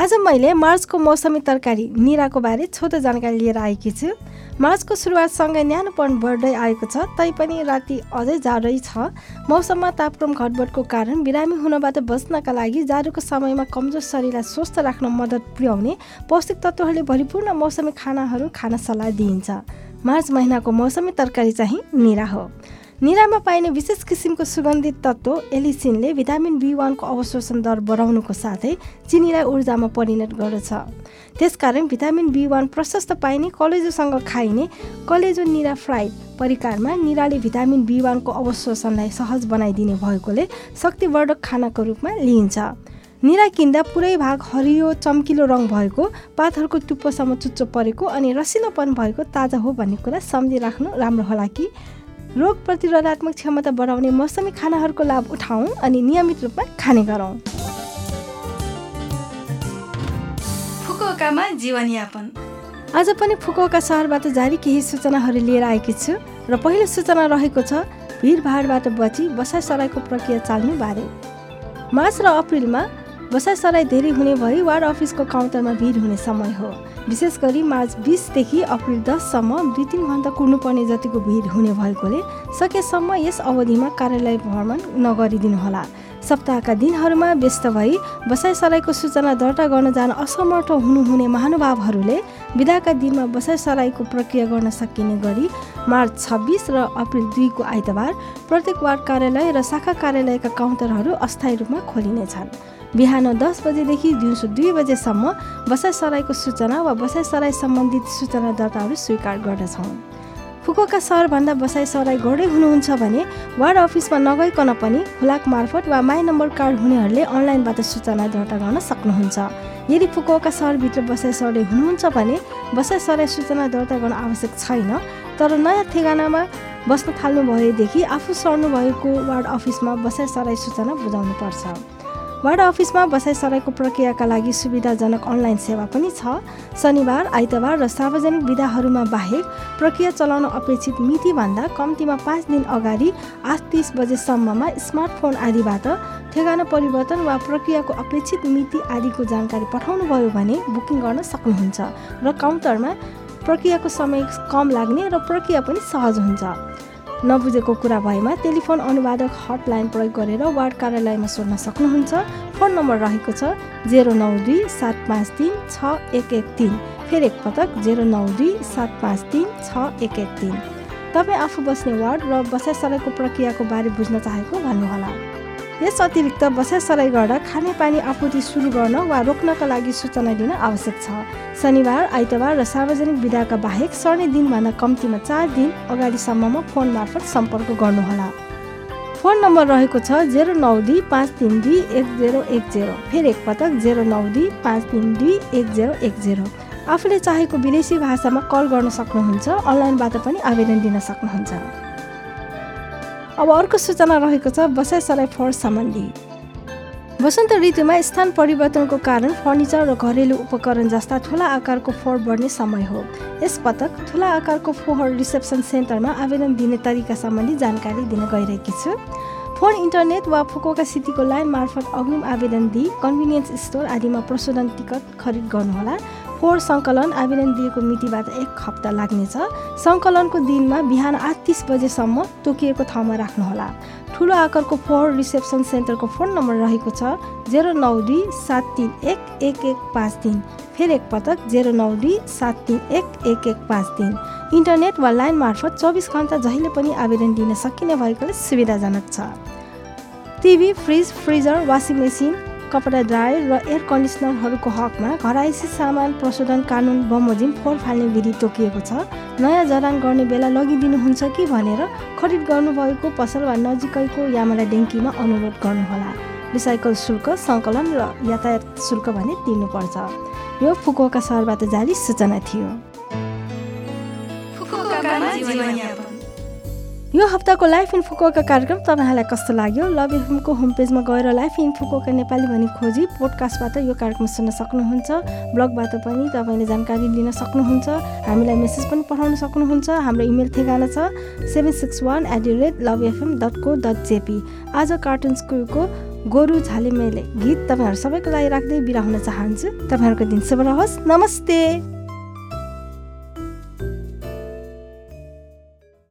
आज मैले मार्चको मौसमी तरकारी निराको बारे छोटो जानकारी लिएर आएकी छु। मार्चको सुरुवातसँगै न्यानोपन बढ्दै आएको छ तैपनि राति अझै जाडै छ। मौसममा तापक्रम घटबडको कारण बिरामी हुनबाट बच्नका लागि जाडोको समयमा कमजोर शरीरलाई स्वस्थ राख्न मद्दत पुर्याउने पौष्टिक तत्त्वहरूले भरिपूर्ण मौसमी खानाहरू खान सल्लाह दिइन्छ। मार्च महिनाको मौसमी तरकारी चाहिँ निरा हो। निरामा पाइने विशेष किसिमको सुगन्धित तत्त्व एलिसिनले भिटामिन बी वानको अवशोषण दर बढाउनुको साथै चिनीलाई ऊर्जामा परिणत गर्दछ। त्यसकारण भिटामिन बी वान प्रशस्त पाइने कलेजोसँग खाइने कलेजो निरा फ्राइड परिकारमा निराले भिटामिन बी वानको अवशोषणलाई सहज बनाइदिने भएकोले शक्तिवर्धक खानाको रूपमा लिइन्छ। निरा किन्दा पुरै भाग हरियो चम्किलो रङ भएको पातहरूको टुप्पोसम्म चुच्चो परेको अनि रसिलोपन भएको ताजा हो भन्ने कुरा सम्झिराख्नु राम्रो होला कि? रोग प्रतिरोधात्मक क्षमता बढाउने मौसमी खानाहरूको लाभ उठाउँ अनि नियमित रूपमा खाने गरौँ। फुकुओकामा जीवनयापन। आज पनि फुकुओका सहरबाट जारी केही सूचनाहरू लिएर आएकी छु र पहिलो सूचना रहेको छ भिडभाडबाट बची बसाइ सराईको प्रक्रिया चाल्ने बारे। मार्च र अप्रिलमा बसाइ सराई धेरै हुने भई वार्ड अफिसको काउन्टरमा भिड हुने समय हो। विशेष गरी मार्च बिसदेखि अप्रिल दससम्म दुई तिन घन्टा कुर्नुपर्ने जतिको भिड हुने भएकोले सकेसम्म यस अवधिमा कार्यालय भ्रमण नगरिदिनुहोला। सप्ताहका दिनहरूमा व्यस्त भई बसाइ सराईको सूचना दर्ता गर्न जान असमर्थ हुनुहुने महानुभावहरूले विदाका दिनमा बसाइ सराईको प्रक्रिया गर्न सकिने गरी मार्च छब्बिस र अप्रिल दुईको आइतबार प्रत्येक वार्ड कार्यालय र शाखा कार्यालयका काउन्टरहरू अस्थायी रूपमा खोलिनेछन्। बिहान दस बजेदेखि दिउँसो दुई बजेसम्म बसाइ सराईको सूचना वा बसाइ सराई सम्बन्धित सूचना दर्ताहरू स्वीकार गर्दछौँ। फुकोका सहरभन्दा बसाइ सराई गर्दै हुनुहुन्छ भने वार्ड अफिसमा नगइकन पनि हुलाक मार्फत वा माई नम्बर कार्ड हुनेहरूले अनलाइनबाट सूचना दर्ता गर्न सक्नुहुन्छ। यदि फुकुओका सहरभित्र बसाइ सराई हुनुहुन्छ भने बसाइ सराई सूचना दर्ता गर्न आवश्यक छैन तर नयाँ ठेगानामा बस्न थाल्नु भएदेखि आफू सर्नु भएको वार्ड अफिसमा बसाइ सराई सूचना बुझाउनुपर्छ। वार्ड अफिसमा बसाइ सराईको प्रक्रियाका लागि सुविधाजनक अनलाइन सेवा पनि छ। शनिबार आइतबार र सार्वजनिक विधाहरूमा बाहेक प्रक्रिया चलाउन अपेक्षित मितिभन्दा कम्तीमा पाँच दिन अगाडि आठ तिस बजेसम्ममा स्मार्टफोन आदिबाट ठेगाना परिवर्तन वा प्रक्रियाको अपेक्षित मिति आदिको जानकारी पठाउनुभयो भने बुकिङ गर्न सक्नुहुन्छ र काउन्टरमा प्रक्रियाको समय कम लाग्ने र प्रक्रिया पनि सहज हुन्छ। नबुझेको कुरा भएमा टेलिफोन अनुवादक हटलाइन प्रयोग गरेर वार्ड कार्यालयमा सोध्न सक्नुहुन्छ। फोन नम्बर रहेको छ जेरो नौ दुई सात पाँच तिन छ एक एक तिन। फेरि एकपटक जेरो नौ दुई सात पाँच तिन छ एक एक तिन। तपाईँ आफू बस्ने वार्ड र बसाइ सराईको प्रक्रियाको बारे बुझ्न चाहेको भन्नुहोला। यस अतिरिक्त बसाइसराई गर्दा खानेपानी आपूर्ति सुरु गर्न वा रोक्नका लागि सूचना दिन आवश्यक छ। शनिबार आइतबार र सार्वजनिक विधाका बाहेक सर्ने दिनभन्दा कम्तीमा चार दिन अगाडिसम्ममा फोन मार्फत सम्पर्क गर्नुहोला। फोन नम्बर रहेको छ जेरो नौ दुई पाँच तिन दुई एक जेरो एक जेरो। फेरि एकपटक जेरो नौ दुई पाँच तिन दुई एक जेरो एक जेरो। आफूले चाहेको विदेशी भाषामा कल गर्न सक्नुहुन्छ अनलाइनबाट पनि आवेदन दिन सक्नुहुन्छ। अब अर्को सूचना रहेको छ बसाइ सराई फोहोर सम्बन्धी। वसन्त ऋतुमा स्थान परिवर्तनको कारण फर्निचर र घरेलु उपकरण जस्ता ठुला आकारको फोहोर बढ्ने समय हो। यस पटक ठुला आकारको फोहोर रिसेप्सन सेन्टरमा आवेदन दिने तरिका सम्बन्धी जानकारी दिन गइरहेकी छु। फोन इन्टरनेट वा फुकोका सिटीको लाइन मार्फत अग्रिम आवेदन दिई कन्भिनियन्स स्टोर आदिमा प्रशोधन टिकट खरिद गर्नुहोला। फोहोर सङ्कलन आवेदन दिएको मितिबाट एक हप्ता लाग्नेछ। सङ्कलनको दिनमा बिहान आठ तिस बजेसम्म तोकिएको ठाउँमा राख्नुहोला। ठुलो आकारको फोहोर रिसेप्सन सेन्टरको फोन नम्बर रहेको छ जेरो नौ दुई सात तिन एक एक एक पाँच तिन। फेरि एकपटक जेरो नौ दुई सात तिन एक एक एक पाँच तिन। इन्टरनेट वा लाइन मार्फत चौबिस घन्टा जहिले पनि आवेदन दिन सकिने भएकोले सुविधाजनक छ। TV fridge freezer washing machine कपडा ड्रायर र एयर कन्डिसनरहरूको हकमा घरायसी सामान प्रशोधन कानुन बमोजिम फोहोर फाल्ने विधि तोकिएको छ। नयाँ जडान गर्ने बेला लगिदिनुहुन्छ कि भनेर खरिद गर्नुभएको पसल वा नजिकैको यामाला डेङ्कीमा अनुरोध गर्नुहोला। रिसाइकल शुल्क सङ्कलन र यातायात शुल्क भने तिर्नुपर्छ। यो फुकुवाका सहरबाट जारी सूचना थियो। यो हप्ताको लाइफ इन्फोकोका कार्यक्रम तपाईँहरूलाई कस्तो लाग्यो? लभ एफएमको होम पेजमा गएर लाइफ इन्फोकोका नेपाली भनी खोजी पोडकास्टबाट यो कार्यक्रम सुन्न सक्नुहुन्छ। ब्लगबाट पनि तपाईँले जानकारी लिन सक्नुहुन्छ। हामीलाई मेसेज पनि पठाउन सक्नुहुन्छ। हाम्रो इमेल ठेगाना छ seven six one at the rate love FM dot co dot JP आज कार्टुन स्कुलको गोरु झालेमेले गीत तपाईँहरू सबैको लागि राख्दै बिरा हुन चाहन्छु। तपाईँहरूको दिन शुभ रहोस्। नमस्ते!